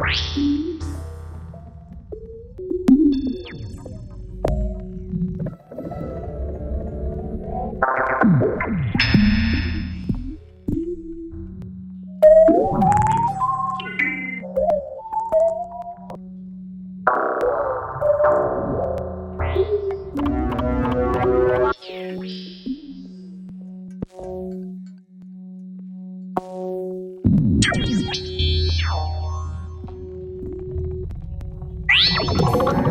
Bye. Oh,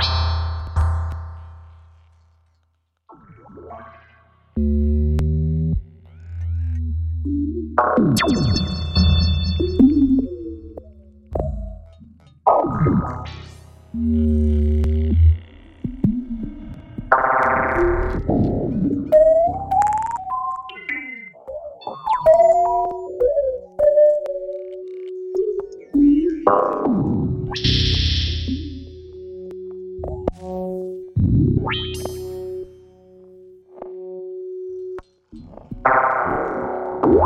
you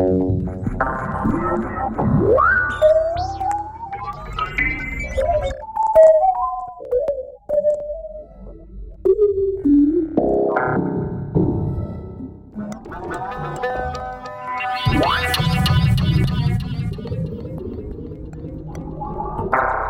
Oh. Thank you.